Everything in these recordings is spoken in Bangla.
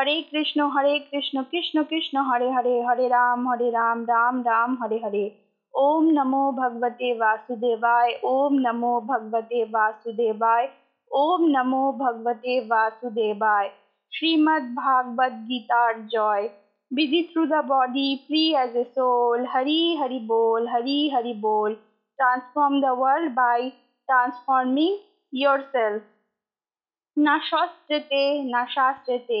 হরে কৃষ্ণ হরে কৃষ্ণ কৃষ্ণ কৃষ্ণ হরে হরে হরে রাম হরে রাম রাম রাম হরে হরে ওম নমো ভগবতে বাসুদেবায় ওম নমো ভগবতে বাসুদেবায় ওম নমো ভগবতে বাসুদেবায় শ্রীমদ্ ভাগবত গীতার জয় busy through the body, free as a soul. Hari Hari Bol, Hari Hari Bol. Transform the world by transforming yourself. না শস্ত্রেতে না শাস্ত্রেতে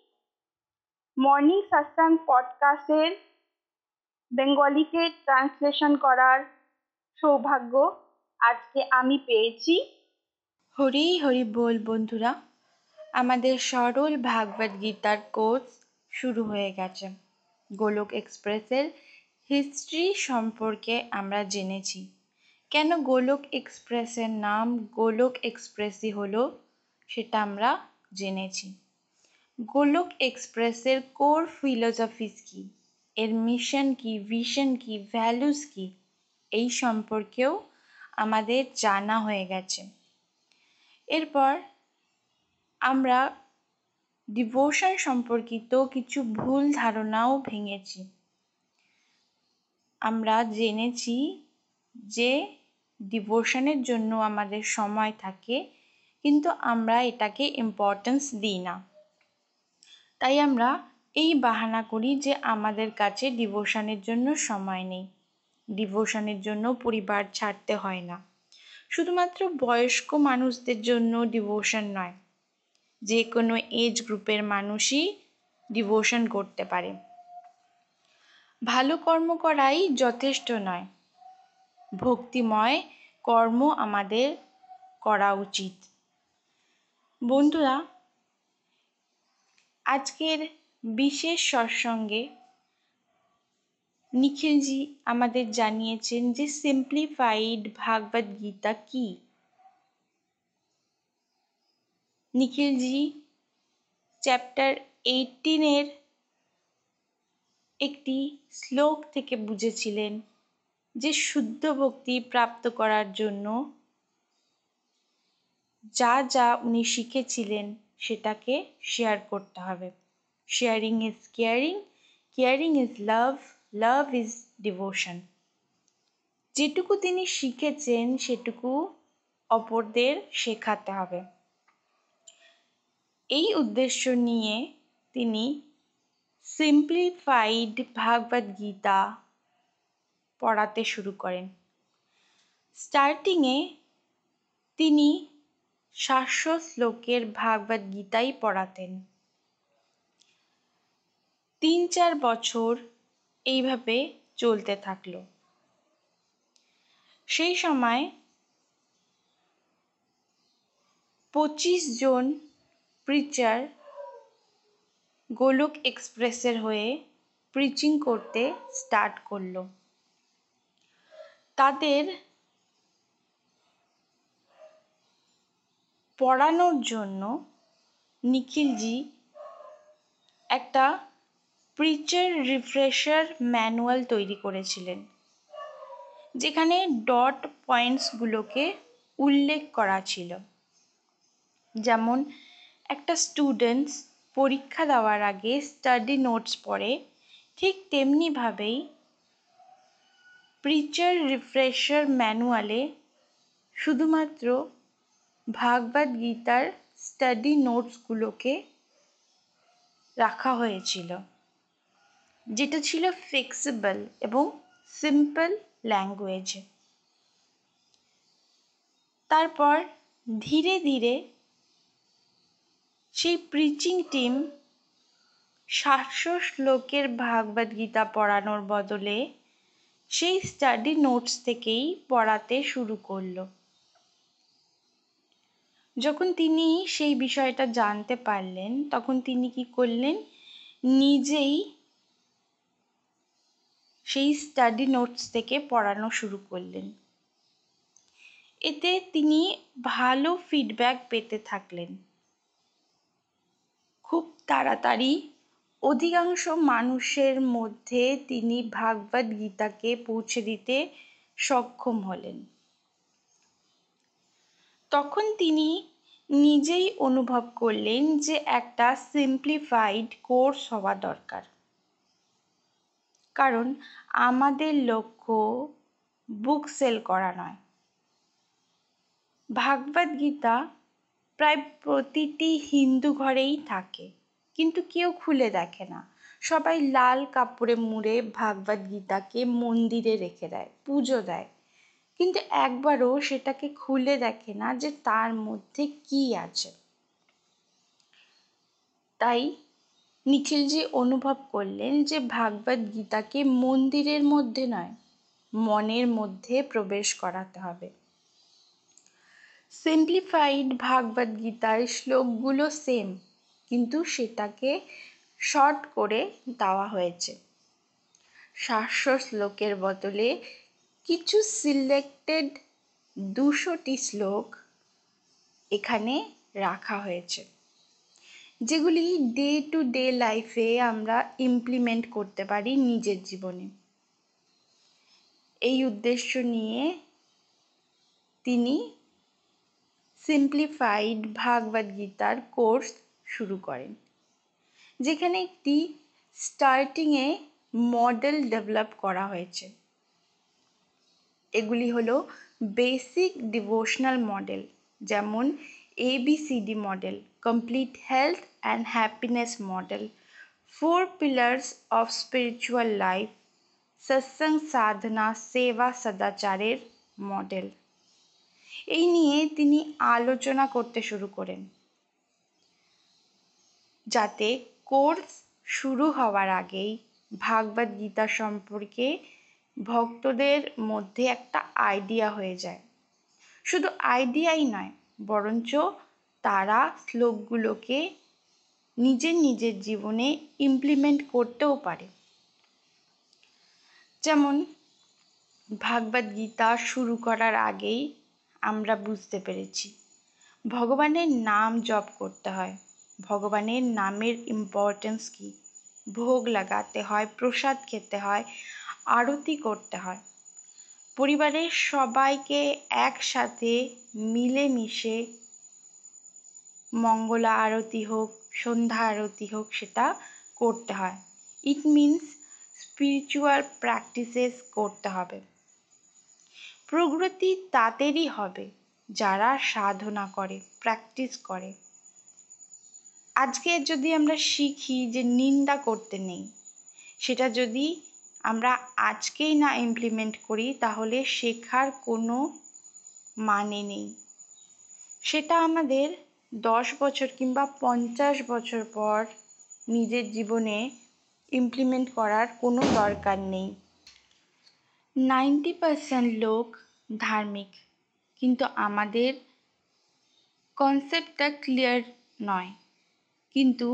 মর্নিং সাসাং পডকাস্টের বেঙ্গলিতে ট্রান্সলেশন করার সৌভাগ্য আজকে আমি পেয়েছি। হরি হরি বল বন্ধুরা, আমাদের সরল ভাগবত গীতার কোর্স শুরু হয়ে গেছে। গোলক এক্সপ্রেসের হিস্ট্রি সম্পর্কে আমরা জেনেছি। কেন গোলক এক্সপ্রেসের নাম গোলক এক্সপ্রেসই হলো সেটা আমরা জেনেছি। গোলক এক্সপ্রেসের কোর ফিলোসফিস কী? এর মিশন কি, ভিশন কি, ভ্যালুস কি? এই সম্পর্কেও আমাদের জানা হয়ে গেছে। এরপর আমরা ডিভোশন সম্পর্কিত কিছু ভুল ধারণাও ভেঙেছি। আমরা জেনেছি যে ডিভোশনের জন্য আমাদের সময় থাকে, কিন্তু আমরা এটাকে ইম্পর্টেন্স দিই না। তাই আমরা এই বাহানা করি যে আমাদের কাছে ডিভোশনের জন্য সময় নেই। ডিভোশনের জন্য পরিবার ছাড়তে হয় না। শুধুমাত্র বয়স্ক মানুষদের জন্য ডিভোশন নয়, যে কোনো এজ গ্রুপের মানুষই ডিভোশন করতে পারে। ভালো কর্ম করাই যথেষ্ট নয়, ভক্তিময় কর্ম আমাদের করা উচিত। বন্ধুরা আজকের বিশেষ সৎসঙ্গে নিখিলজি আমাদের জানিয়েছেন যে সিম্পলিফাইড ভাগবত গীতা কি? নিখিলজি চ্যাপ্টার এইটিনের একটি শ্লোক থেকে বুঝেছিলেন যে শুদ্ধ ভক্তি প্রাপ্ত করার জন্য যা যা উনি শিখেছিলেন সেটাকে শেয়ার করতে হবে। Sharing is caring caring is love love is devotion যেটুকু তিনি শিখেছেন, সেটুকু অপরদের শেখাতে হবে। এই উদ্দেশ্য নিয়ে তিনি সিম্পলিফাইড ভাগবত গীতা পড়াতে শুরু করেন। স্টার্টিংয়ে তিনি সাতশো শ্লোকের ভাগবত গীতাই পড়াতেন। তিন চার বছর এইভাবে চলতে থাকল। সেই সময় পঁচিশ জন প্রিচার গোলক এক্সপ্রেসের হয়ে প্রিচিং করতে স্টার্ট করল। তাদের পড়ানোর জন্য নিখিলজি একটা প্রিচার রিফ্রেশার ম্যানুয়াল তৈরি করেছিলেন, যেখানে ডট পয়েন্টসগুলোকে উল্লেখ করা ছিল। যেমন, একটা স্টুডেন্টস পরীক্ষা দেওয়ার আগে স্টাডি নোটস পড়ে, ঠিক তেমনিভাবেই প্রিচার রিফ্রেশার ম্যানুয়ালে শুধুমাত্র ভাগবত গীতার স্টাডি নোটসগুলোকে রাখা হয়েছিল, যেটা ছিল ফ্লেক্সিবল এবং সিম্পল ল্যাঙ্গুয়েজে তারপর ধীরে ধীরে সেই প্রিচিং টিম সাতশো শ্লোকের ভাগবত গীতা পড়ানোর বদলে সেই স্টাডি নোটস থেকেই পড়াতে শুরু করল। যখন তিনি সেই বিষয়টা জানতে পারলেন, তখন তিনি কি করলেন? নিজেই সেই স্টাডি নোটস থেকে পড়ানো শুরু করলেন। এতে তিনি ভালো ফিডব্যাক পেতে থাকলেন। খুব তাড়াতাড়ি অধিকাংশ মানুষের মধ্যে তিনি ভাগবত গীতাকে পৌঁছে দিতে সক্ষম হলেন। তখন তিনি নিজেই অনুভব করলেন যে একটা সিম্পলিফাইড কোর্স হওয়া দরকার। কারণ আমাদের লক্ষ্য বুক সেল করা নয়। ভাগবত গীতা প্রায় প্রতিটি হিন্দু ঘরেই থাকে, কিন্তু কেউ খুলে দেখে না। সবাই লাল কাপড়ে মুড়ে ভাগবত গীতাকে মন্দিরে রেখে দেয়, পুজো দেয়। কিন্তু একবারও সেটাকে খুলে দেখে না যে তার মধ্যে কি আছে। তাই নিখিলজি অনুভব করলেন যে ভাগবত গীতাকে মন্দিরের মধ্যে নয়, মনের মধ্যে প্রবেশ করাতে হবে। সিম্পলিফাইড ভাগবত গীতার শ্লোকগুলো সেম কিন্তু সেটাকে শর্ট করে দেওয়া হয়েছে। সাতশো শ্লোকের বদলে কিছু সিলেক্টেড দুশোটি শ্লোক এখানে রাখা হয়েছে, যেগুলি ডে টু ডে লাইফে আমরা ইমপ্লিমেন্ট করতে পারি নিজের জীবনে। এই উদ্দেশ্য নিয়ে তিনি সিম্পলিফাইড ভাগবত গীতার কোর্স শুরু করেন, যেখানে একটি স্টার্টিংয়ে মডেল ডেভেলপ করা হয়েছে। এগুলি হলো বেসিক ডিভোশনাল মডেল যেমন ABCD model complete health and happiness model four pillars of spiritual life সৎসঙ্গ সাধনা সেবা সদাচারের মডেল এই নিয়ে তিনি আলোচনা করতে শুরু করেন। যাতে কোর্স শুরু হওয়ার আগেই ভাগবত গীতা সম্পর্কে ভক্তদের মধ্যে একটা আইডিয়া হয়ে যায়। শুধু আইডিয়াই নয়, বরঞ্চ তারা শ্লোকগুলোকে নিজের নিজের জীবনে ইমপ্লিমেন্ট করতেও পারে। যেমন, ভাগবত গীতা শুরু করার আগেই আমরা বুঝতে পেরেছি, ভগবানের নাম জপ করতে হয়। ভগবানের নামের ইম্পর্টেন্স কী? ভোগ লাগাতে হয়, প্রসাদ খেতে হয় আরতি করতে হয়। পরিবারের সবাইকে একসাথে মিলেমিশে মঙ্গলা আরতি হোক, সন্ধ্যা আরতি হোক সেটা করতে হয়। ইট মিনস স্পিরিচুয়াল প্র্যাকটিসেস করতে হবে। প্রগতি তাদেরই হবে যারা সাধনা করে প্র্যাকটিস করে। আজকে যদি আমরা শিখি যে নিন্দা করতে নেই, সেটা যদি আমরা আজকেই না ইমপ্লিমেন্ট করি, তাহলে শেখার কোনো মানে নেই। সেটা আমাদের দশ বছর কিংবা পঞ্চাশ বছর পর নিজের জীবনে ইমপ্লিমেন্ট করার কোনো দরকার নেই। নাইনটি পার্সেন্ট লোক ধার্মিক, কিন্তু আমাদের কনসেপ্টটা ক্লিয়ার নয়। কিন্তু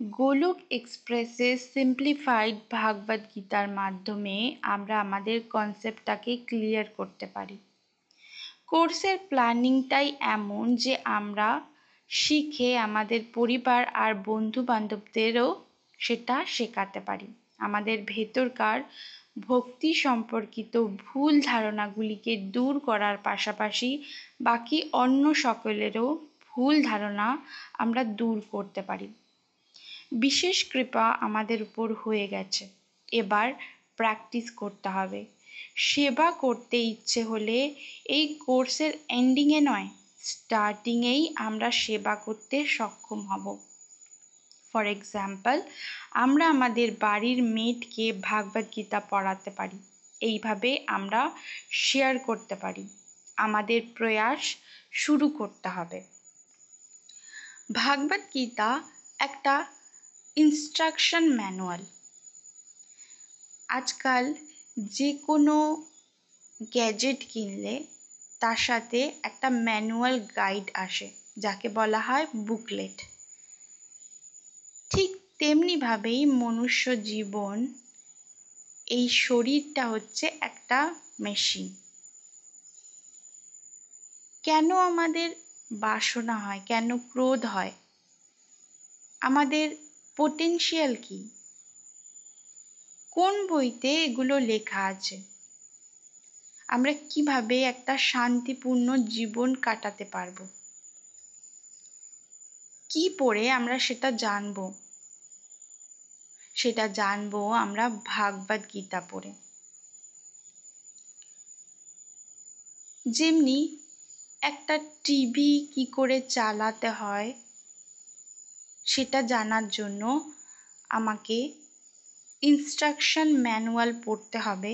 গোলক এক্সপ্রেসের সিম্পলিফাইড ভাগবত গীতার মাধ্যমে আমরা আমাদের কনসেপ্টটাকে ক্লিয়ার করতে পারি। কোর্সের প্ল্যানিংটাই এমন যে আমরা শিখে আমাদের পরিবার আর বন্ধু বান্ধবদেরও সেটা শেখাতে পারি। আমাদের ভেতরকার ভক্তি সম্পর্কিত ভুল ধারণাগুলিকে দূর করার পাশাপাশি বাকি অন্য সকলেরও ভুল ধারণা আমরা দূর করতে পারি। বিশেষ কৃপা আমাদের উপর হয়ে গেছে। এবার প্র্যাকটিস করতে হবে। সেবা করতে ইচ্ছে হলে এই কোর্সের এন্ডিংয়ে নয় স্টার্টিংয়েই আমরা সেবা করতে সক্ষম হব। ফর এক্সাম্পল আমরা আমাদের বাড়ির মেয়েটকে ভাগবত গীতা পড়াতে পারি। এইভাবে আমরা শেয়ার করতে পারি। আমাদের প্রয়াস শুরু করতে হবে। ভাগবত গীতা একটা ইনস্ট্রাকশন ম্যানুয়াল আজকাল যে কোনো গ্যাজেট কিনলে তার সাথে একটা ম্যানুয়াল গাইড আসে, যাকে বলা হয় বুকলেট ঠিক তেমনিভাবেই মনুষ্য জীবন, এই শরীরটা হচ্ছে একটা মেশিন কেন আমাদের বাসনা হয়, কেন ক্রোধ হয়? আমাদের পোটেনশিয়াল কি? কোন বইতে এগুলো লেখা আছে? আমরা কীভাবে একটা শান্তিপূর্ণ জীবন কাটাতে পারব? কি পড়ে আমরা সেটা জানব? সেটা জানব আমরা ভাগবত গীতা পড়ে। যেমনি একটা টিভি কি করে চালাতে হয় সেটা জানার জন্য আমাকে ইনস্ট্রাকশন ম্যানুয়াল পড়তে হবে।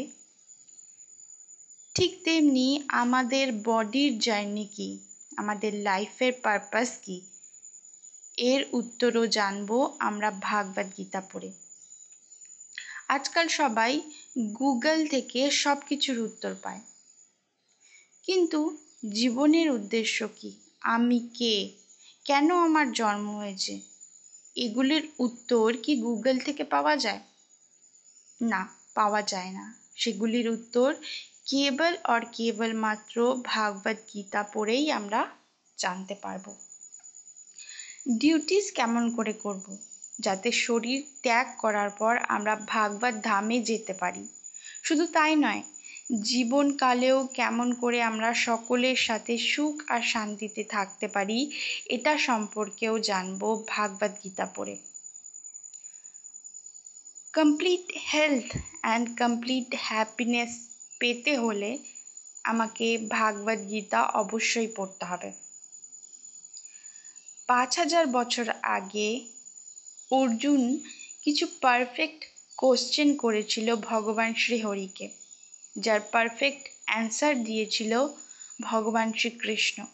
ঠিক তেমনি আমাদের বডির জার্নি কি, আমাদের লাইফের পারপাস কি, এর উত্তরও জানব আমরা ভাগবত গীতা পড়ে। আজকাল সবাই গুগল থেকে সব কিছুর উত্তর পায়। কিন্তু জীবনের উদ্দেশ্য কি, আমি কে, কেন আমার জন্ম হয়েছে এগুলির উত্তর কি গুগল থেকে পাওয়া যায়? না, পাওয়া যায় না। সেগুলির উত্তর কেবল আর কেবল মাত্র ভাগবত গীতা পড়েই আমরা জানতে পারব। ডিউটিস কেমন করে করব? যাতে শরীর ত্যাগ করার পর আমরা ভাগবত ধামে যেতে পারি। শুধু তাই নয় জীবনকালেও কেমন করে আমরা সকলের সাথে সুখ আর শান্তিতে থাকতে পারি, এটা সম্পর্কেও জানব ভাগবত গীতা পড়ে। Complete health and complete happiness পেতে হলে আমাকে ভাগবত গীতা অবশ্যই পড়তে হবে। পাঁচ হাজার বছর আগে অর্জুন কিছু পারফেক্ট কোশ্চেন করেছিল ভগবান শ্রীহরিকে। যার পারফেক্ট অ্যান্সার দিয়েছিল ভগবান শ্রীকৃষ্ণ।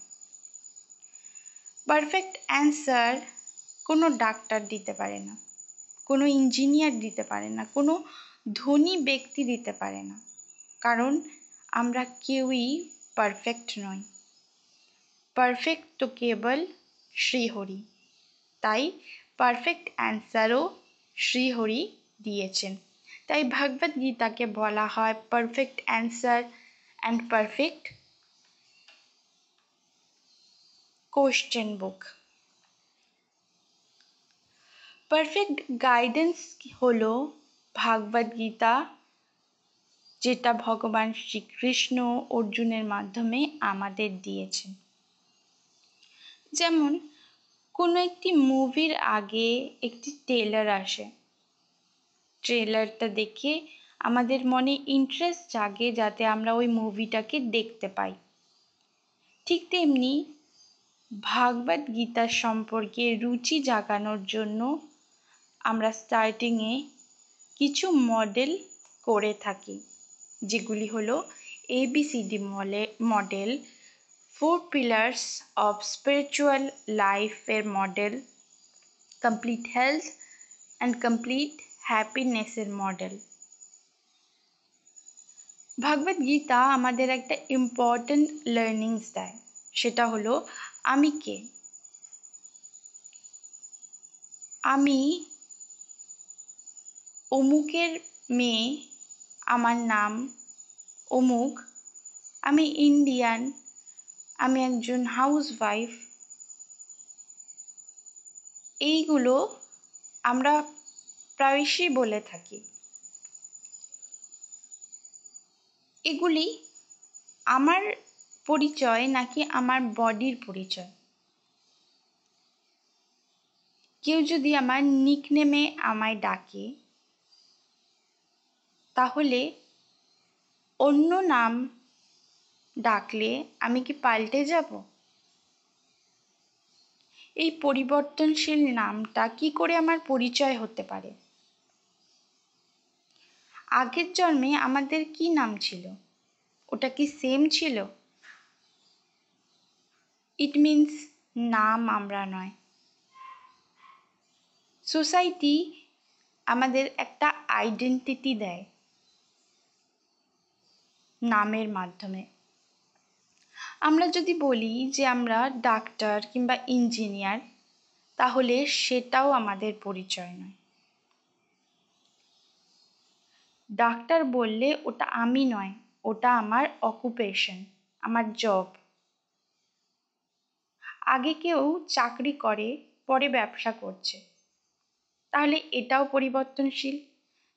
পারফেক্ট অ্যান্সার কোনো ডাক্তার দিতে পারে না, কোনো ইঞ্জিনিয়ার দিতে পারে না, কোনো ধনী ব্যক্তি দিতে পারে না। কারণ আমরা কেউই পারফেক্ট নই। পারফেক্ট তো কেবল শ্রীহরি। তাই পারফেক্ট অ্যান্সারও শ্রীহরি দিয়েছেন। তাই ভগবত গীতাকে বলা হয় perfect answer and perfect question book perfect guidance হলো ভাগবত গীতা, যেটা ভগবান শ্রীকৃষ্ণ অর্জুনের মাধ্যমে আমাদের দিয়েছেন। যেমন কোনো একটি মুভির আগে একটি ট্রেলার আসে। ট্রেলারটা দেখে আমাদের মনে ইন্টারেস্ট জাগে যাতে আমরা ওই মুভিটাকে দেখতে পাই। ঠিক তেমনি ভাগবত গীতা সম্পর্কে রুচি জাগানোর জন্য আমরা স্টার্টিংয়ে কিছু মডেল করে থাকি, যেগুলি হলো ABCD model four pillars of spiritual লাইফের model complete health and complete হ্যাপিনেসের model. Bhagavad Gita আমাদের একটা ইম্পর্ট্যান্ট লার্নিংস দেয়। সেটা হলো, আমি কে? আমি অমুকের মেয়ে, আমার নাম অমুক। আমি ইন্ডিয়ান আমি একজন হাউসওয়াইফ এইগুলো আমরা প্রায়শই বলে থাকি। এগুলি আমার পরিচয় নাকি আমার বডির পরিচয়? কেউ যদি আমার নিকনেমে আমায় ডাকে, তাহলে অন্য নাম ডাকলে আমি কি পাল্টে যাব? এই পরিবর্তনশীল নামটা কি করে আমার পরিচয় হতে পারে? আগের জন্মে আমাদের কি নাম ছিল? ওটা কি সেম ছিল? ইট মিন্স নাম আমরা নয়। সোসাইটি আমাদের একটা আইডেন্টিটি দেয়। নামের মাধ্যমে। আমরা যদি বলি যে আমরা ডাক্তার কিংবা ইঞ্জিনিয়ার তাহলে সেটাও আমাদের পরিচয় নয়। ডাক্তার বললে ওটা আমি নয়, ওটা আমার অকুপেশন আমার জব আগে কেউ চাকরি করে, পরে ব্যবসা করছে। তাহলে এটাও পরিবর্তনশীল?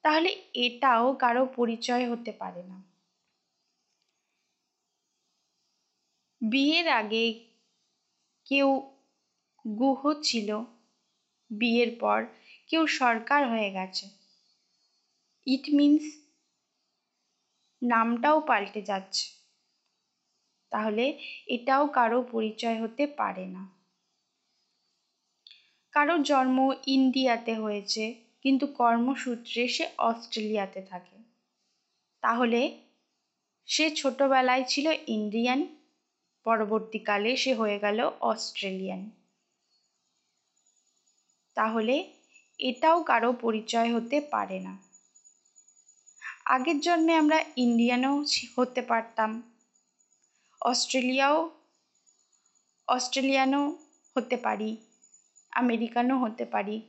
তাহলে এটাও কারও পরিচয় হতে পারে না। বিয়ের আগে কেউ গুহ ছিল, বিয়ের পর কেউ সরকার হয়ে গেছে। ইট মিন্স নামটাও পাল্টে যাচ্ছে। তাহলে এটাও কারও পরিচয় হতে পারে না। কারও জন্ম ইন্ডিয়াতে হয়েছে, কিন্তু কর্মসূত্রে সে অস্ট্রেলিয়াতে থাকে। তাহলে সে ছোটবেলায় ছিল ইন্ডিয়ান, পরবর্তীকালে সে হয়ে গেল অস্ট্রেলিয়ান। তাহলে এটাও কারও পরিচয় হতে পারে না। আগের জন্মে আমরা ইন্ডিয়ানও হতে পারতাম। অস্ট্রেলিয়াও, অস্ট্রেলিয়ানও হতে পারি, আমেরিকানও হতে পারি।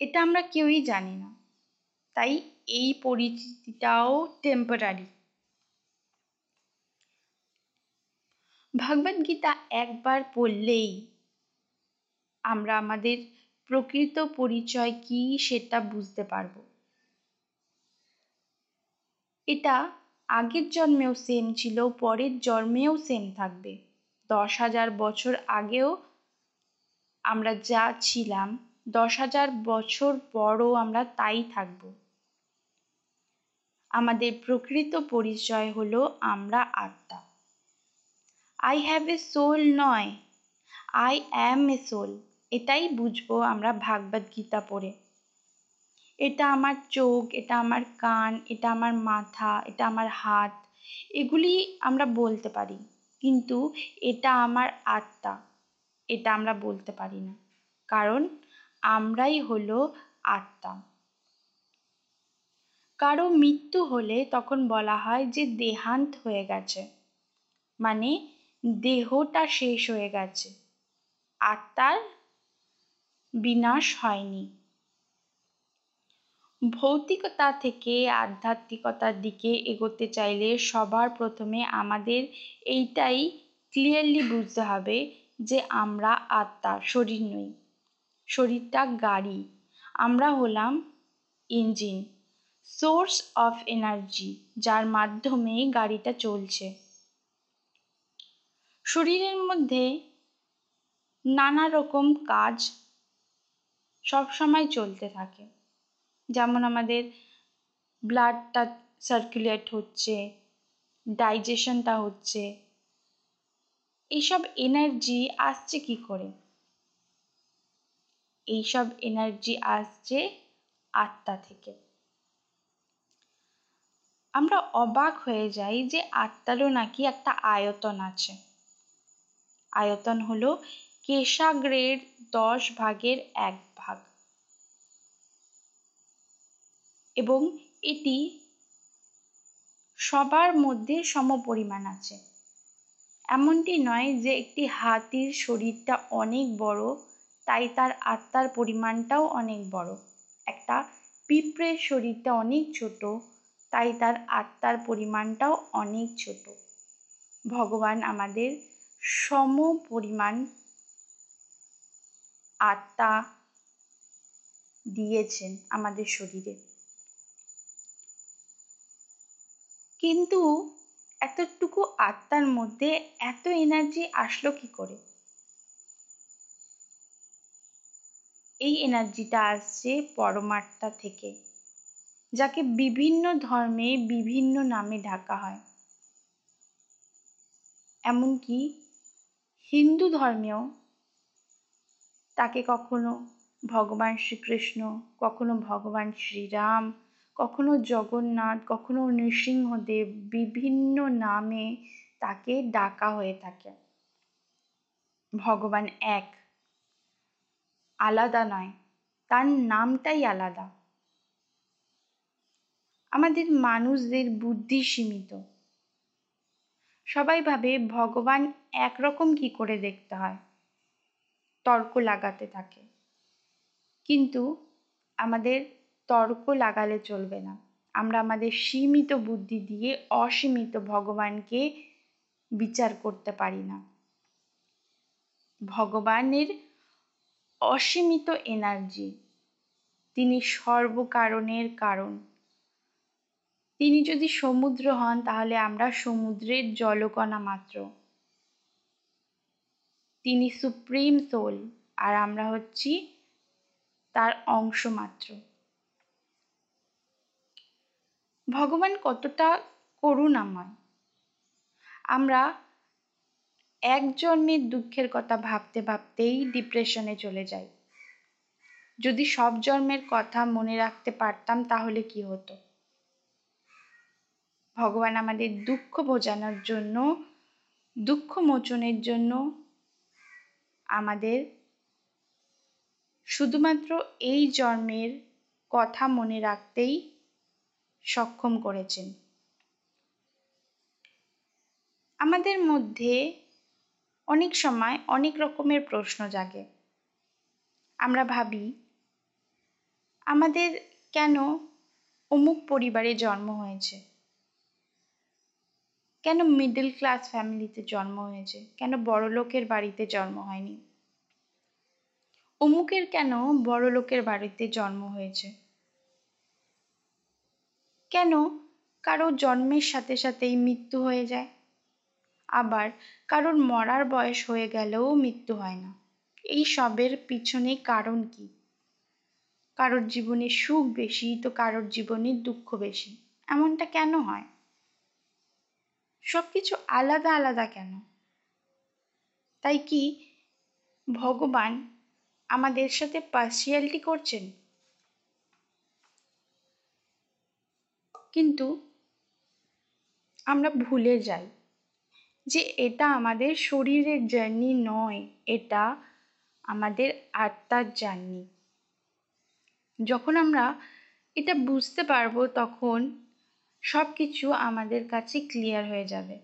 এটা আমরা কেউই জানি না। তাই এই পরিচিতিটাও টেম্পোরারি ভগবদ গীতা একবার পড়লেই আমরা আমাদের প্রকৃত পরিচয় কি সেটা বুঝতে পারব। এটা আগের জন্মেও সেম ছিল, পরের জন্মেও সেম থাকবে। দশ হাজার বছর আগেও আমরা যা ছিলাম, দশ হাজার বছর পরও আমরা তাই থাকব। আমাদের প্রকৃত পরিচয় হলো আমরা আত্মা। আই হ্যাভ এ সোল নয় আই অ্যাম এ সোল এটাই বুঝব আমরা ভাগবত গীতা পড়ে। এটা আমার চোখ, এটা আমার কান, এটা আমার মাথা, এটা আমার হাত, এগুলি আমরা বলতে পারি। কিন্তু এটা আমার আত্মা, এটা আমরা বলতে পারি না। কারণ আমরাই হলো আত্মা। কারও মৃত্যু হলে তখন বলা হয় যে দেহান্ত হয়ে গেছে। মানে দেহটা শেষ হয়ে গেছে। আত্মার বিনাশ হয়নি। ভৌতিকতা থেকে আধ্যাত্মিকতার দিকে এগোতে চাইলে সবার প্রথমে আমাদের এইটাই ক্লিয়ারলি বুঝতে হবে যে আমরা আত্মা, শরীর নই। শরীরটা গাড়ি। আমরা হলাম ইঞ্জিন সোর্স অফ এনার্জি যার মাধ্যমে গাড়িটা চলছে। শরীরের মধ্যে নানা রকম কাজ সবসময় চলতে থাকে। যেমন আমাদের ব্লাডটা সার্কুলেট হচ্ছে ডাইজেশনটা হচ্ছে, এইসব এনার্জি আসছে কি করে? এইসব এনার্জি আসছে আত্মা থেকে। আমরা অবাক হয়ে যাই যে আত্মারও নাকি একটা আয়তন আছে। আয়তন হলো কেশাগ্রের দশ ভাগের এক ভাগ। এবং এটি সবার মধ্যে সমপরিমাণ আছে। এমনটি নয় যে একটি হাতির শরীরটা অনেক বড়, তাই তার আত্মার পরিমাণটাও অনেক বড়। একটা পিঁপড়ের শরীরটা অনেক ছোট, তাই তার আত্মার পরিমাণটাও অনেক ছোট। ভগবান আমাদের সম পরিমাণ আত্মা দিয়েছেন আমাদের শরীরে। কিন্তু এতটুকু আত্মার মধ্যে এত এনার্জি আসলো কি করে? এই এনার্জিটা আসছে পরমাত্মা থেকে, যাকে বিভিন্ন ধর্মে বিভিন্ন নামে ডাকা হয়। এমনকি হিন্দু ধর্মেও তাকে কখনো ভগবান শ্রীকৃষ্ণ, কখনো ভগবান শ্রীরাম কখনো জগন্নাথ, কখনো নৃসিংহদেব বিভিন্ন নামে তাকে ডাকা হয়ে থাকে। ভগবান এক, আলাদা নয়, তার নামটাই আলাদা। আমাদের মানুষদের বুদ্ধি সীমিত। সবাই ভাবে ভগবান একরকম কি করে দেখতে হয়? তর্ক লাগাতে থাকে। কিন্তু আমাদের তর্ক লাগালে চলবে না। আমরা আমাদের সীমিত বুদ্ধি দিয়ে অসীমিত ভগবানকে বিচার করতে পারি না। ভগবানের অসীমিত এনার্জি তিনি সর্বকারণের কারণ। তিনি যদি সমুদ্র হন, তাহলে আমরা সমুদ্রের জলকণা মাত্র। তিনি সুপ্রিম সোল, আর আমরা হচ্ছি তার অংশ মাত্র। ভগবান কতটা করুণাময়। আমরা এক জন্মের দুঃখের কথা ভাবতে ভাবতেই ডিপ্রেশনে চলে যাই। যদি সব জন্মের কথা মনে রাখতে পারতাম তাহলে কি হতো? ভগবান আমাদের দুঃখ বোঝানোর জন্য, দুঃখ মোচনের জন্য আমাদের শুধুমাত্র এই জন্মের কথা মনে রাখতেই সক্ষম করেছেন। আমাদের মধ্যে অনেক সময় অনেক রকমের প্রশ্ন জাগে। আমরা ভাবি, আমাদের কেন অমুক পরিবারে জন্ম হয়েছে? কেন মিডল ক্লাস ফ্যামিলিতে জন্ম হয়েছে? কেন বড় লোকের বাড়িতে জন্ম হয়নি? অমুকের কেন বড় লোকের বাড়িতে জন্ম হয়েছে? কেন কারও জন্মের সাথে সাথেই মৃত্যু হয়ে যায়? আবার কারোর মরার বয়স হয়ে গেলেও মৃত্যু হয় না। এই সবের পিছনে কারণ কি? কারোর জীবনে সুখ বেশি তো কারোর জীবনে দুঃখ বেশি। এমনটা কেন হয়? সব কিছু আলাদা আলাদা কেন? তাই কি ভগবান আমাদের সাথে পার্সিয়ালিটি করছেন? কিন্তু আমরা ভুলে যাই যে এটা আমাদের শরীরের জার্নি নয়, এটা আমাদের আত্মার জার্নি যখন আমরা এটা বুঝতে পারব তখন সব কিছু আমাদের কাছে ক্লিয়ার হয়ে যাবে।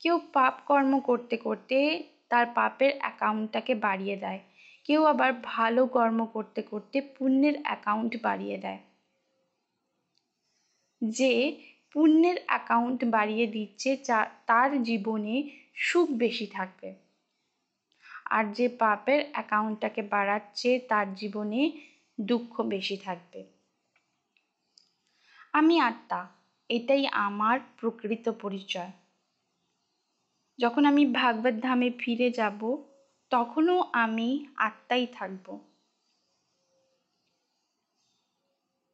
কেউ পাপ কর্ম করতে করতে তার পাপের অ্যাকাউন্টটাকে বাড়িয়ে দেয়। কেউ আবার ভালো কর্ম করতে করতে পুণ্যের অ্যাকাউন্ট বাড়িয়ে দেয়। যে পুণ্যের অ্যাকাউন্ট বাড়িয়ে দিচ্ছে তার জীবনে সুখ বেশি থাকবে। আর যে পাপের অ্যাকাউন্টটাকে বাড়াচ্ছে, তার জীবনে দুঃখ বেশি থাকবে। আমি আত্মা, এটাই আমার প্রকৃত পরিচয়। যখন আমি ভাগবত ধামে ফিরে যাব, তখনও আমি আত্মাই থাকব।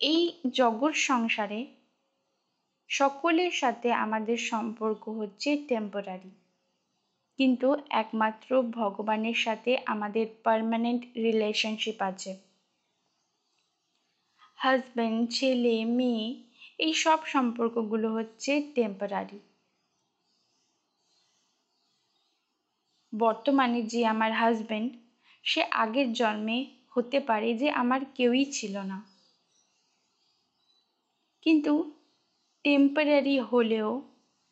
এই জগৎ সংসারে সকলের সাথে আমাদের সম্পর্ক হচ্ছে টেম্পোরারি কিন্তু একমাত্র ভগবানের সাথে আমাদের পারমানেন্ট রিলেশনশিপ আছে। হাজব্যান্ড ছেলে, মেয়ে, এই সব সম্পর্কগুলো হচ্ছে টেম্পোরারি বর্তমানে যে আমার হাজব্যান্ড সে আগের জন্মে হতে পারে যে আমার কেউই ছিল না। কিন্তু টেম্পোরারি হলেও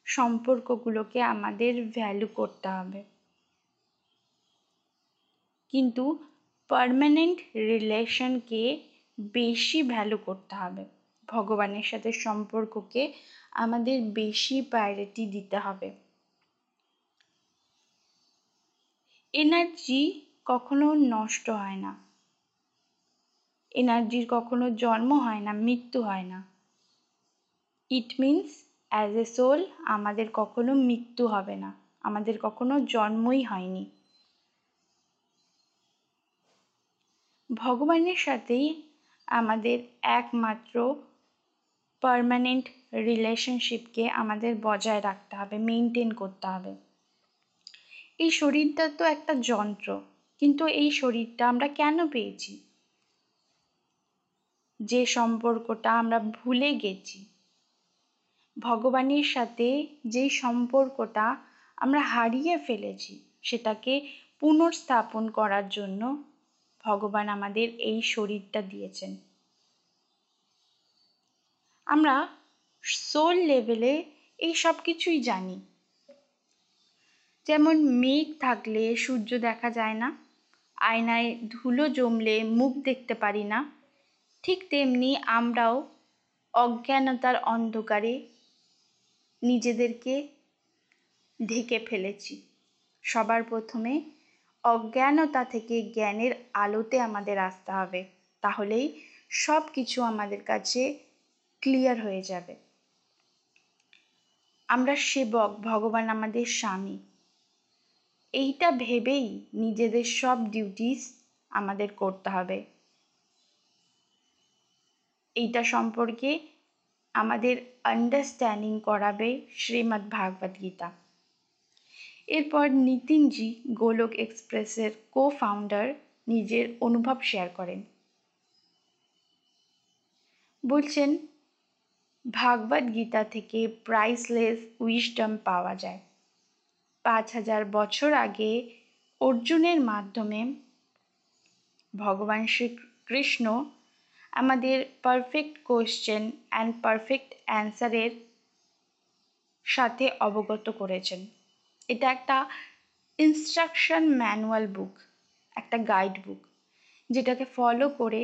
সম্পর্কগুলোকে আমাদের ভ্যালু করতে হবে। কিন্তু পারমানেন্ট রিলেশনকে বেশি ভ্যালু করতে হবে। ভগবানের সাথে সম্পর্ককে আমাদের বেশি প্রায়োরিটি দিতে হবে। এনার্জি কখনো নষ্ট হয় না। এনার্জির কখনো জন্ম হয় না, মৃত্যু হয় না। It means as a soul আমাদের কখনো মৃত্যু হবে না। আমাদের কখনো জন্মই হয়নি। ভগবানের সাথেই আমাদের একমাত্র পারমানেন্ট রিলেশনশিপকে আমাদের বজায় রাখতে হবে মেনটেন করতে হবে। এই শরীরটা তো একটা যন্ত্র, কিন্তু এই শরীরটা আমরা কেন পেয়েছি? যে সম্পর্কটা আমরা ভুলে গেছি। ভগবানের সাথে যেই সম্পর্কটা আমরা হারিয়ে ফেলেছি, সেটাকে পুনর্স্থাপন করার জন্য ভগবান আমাদের এই শরীরটা দিয়েছেন। আমরা সোল লেভেলে এই সব কিছুই জানি। যেমন মেঘ থাকলে সূর্য দেখা যায় না, আয়নায় ধুলো জমলে মুখ দেখতে পারি না, ঠিক তেমনি আমরাও অজ্ঞানতার অন্ধকারে নিজেদেরকে ঢেকে ফেলেছি। সবার প্রথমে অজ্ঞানতা থেকে জ্ঞানের আলোতে আমাদের আসতে হবে, তাহলেই সব কিছু আমাদের কাছে ক্লিয়ার হয়ে যাবে। আমরা সেবক, ভগবান আমাদের স্বামী। এইটা ভেবেই নিজেদের সব ডিউটিস আমাদের করতে হবে। এইটা সম্পর্কে আমাদের আন্ডারস্ট্যান্ডিং করাবে শ্রীমদ্ ভাগবত গীতা। এরপর নিতিনজি গোলক এক্সপ্রেসের কো ফাউন্ডার নিজের অনুভব শেয়ার করেন। বলছেন, ভাগবত গীতা থেকে প্রাইসলেস উইশডম পাওয়া যায়। পাঁচ হাজার বছর আগে অর্জুনের মাধ্যমে ভগবান শ্রীকৃষ্ণ আমাদের পারফেক্ট কোয়েশ্চেন অ্যান্ড পারফেক্ট অ্যান্সারের সাথে অবগত করেছেন। এটা একটা ইনস্ট্রাকশন ম্যানুয়াল বুক একটা গাইড বুক যেটাকে ফলো করে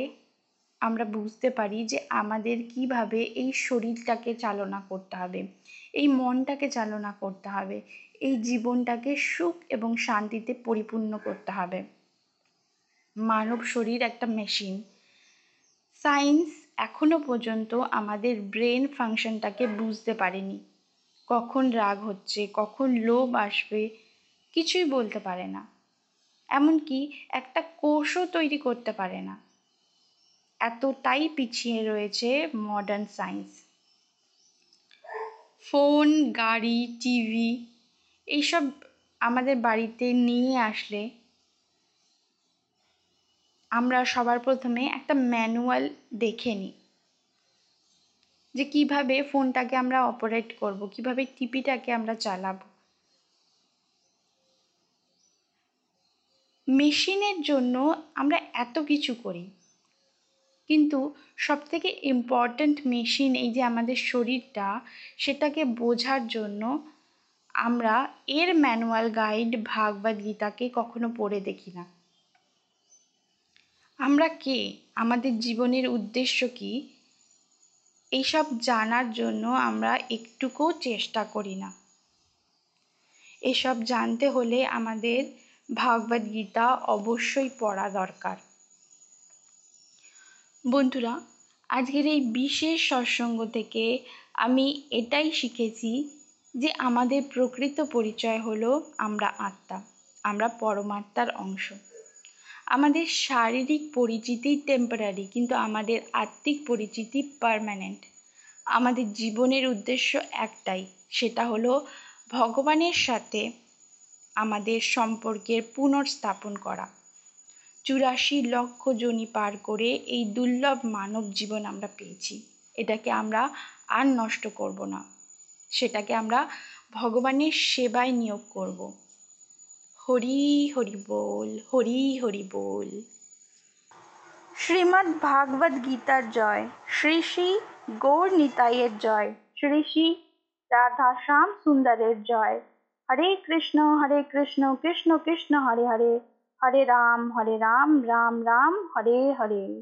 আমরা বুঝতে পারি যে আমাদের কীভাবে এই শরীরটাকে চালনা করতে হবে, এই মনটাকে চালনা করতে হবে, এই জীবনটাকে সুখ এবং শান্তিতে পরিপূর্ণ করতে হবে। মানব শরীর একটা মেশিন সায়েন্স এখনও পর্যন্ত আমাদের ব্রেন ফাংশনটাকে বুঝতে পারেনি। কখন রাগ হচ্ছে, কখন লোভ আসবে, কিছুই বলতে পারে না। এমনকি একটা কোষও তৈরি করতে পারে না। এতটাই পিছিয়ে রয়েছে মডার্ন সায়েন্স ফোন, গাড়ি, টিভি, এইসব আমাদের বাড়িতে নিয়ে আসলে আমরা সবার প্রথমে একটা ম্যানুয়াল দেখে নিই যে কীভাবে ফোনটাকে আমরা অপারেট করব, কীভাবে টিপিটাকে আমরা চালাবো। মেশিনের জন্য আমরা এত কিছু করি, কিন্তু সবথেকে ইম্পর্ট্যান্ট মেশিন এই যে আমাদের শরীরটা, সেটাকে বোঝার জন্য আমরা এর ম্যানুয়াল গাইড ভাগবত গীতাকে কখনো পড়ে দেখি না। আমরা কে? আমাদের জীবনের উদ্দেশ্য কি? এইসব জানার জন্য আমরা একটুকুও চেষ্টা করি না। এসব জানতে হলে আমাদের ভাগবত গীতা অবশ্যই পড়া দরকার। বন্ধুরা, আজকের এই বিশেষ সৎসঙ্গ থেকে আমি এটাই শিখেছি যে আমাদের প্রকৃত পরিচয় হলো আমরা আত্মা, আমরা পরমাত্মার অংশ। আমাদের শারীরিক পরিচিতি টেম্পোরারি কিন্তু আমাদের আত্মিক পরিচিতি পারমানেন্ট আমাদের জীবনের উদ্দেশ্য একটাই, সেটা হলো ভগবানের সাথে আমাদের সম্পর্কের পুনর্স্থাপন করা। চুরাশি লক্ষ জনি পার করে এই দুর্লভ মানব জীবন আমরা পেয়েছি। এটাকে আমরা আর নষ্ট করব না। সেটাকে আমরা ভগবানের সেবায় নিয়োগ করব। হরি হরি বল, হরি হরি বল। শ্রীমদ্ ভাগবত গীতার জয়, শ্রী শ্রী গৌর নিতাইয়ের জয়, শ্রী শ্রী রাধা শ্যাম সুন্দরের জয়। হরে কৃষ্ণ হরে কৃষ্ণ কৃষ্ণ কৃষ্ণ, হরে হরে। হরে রাম হরে রাম রাম রাম, হরে হরে।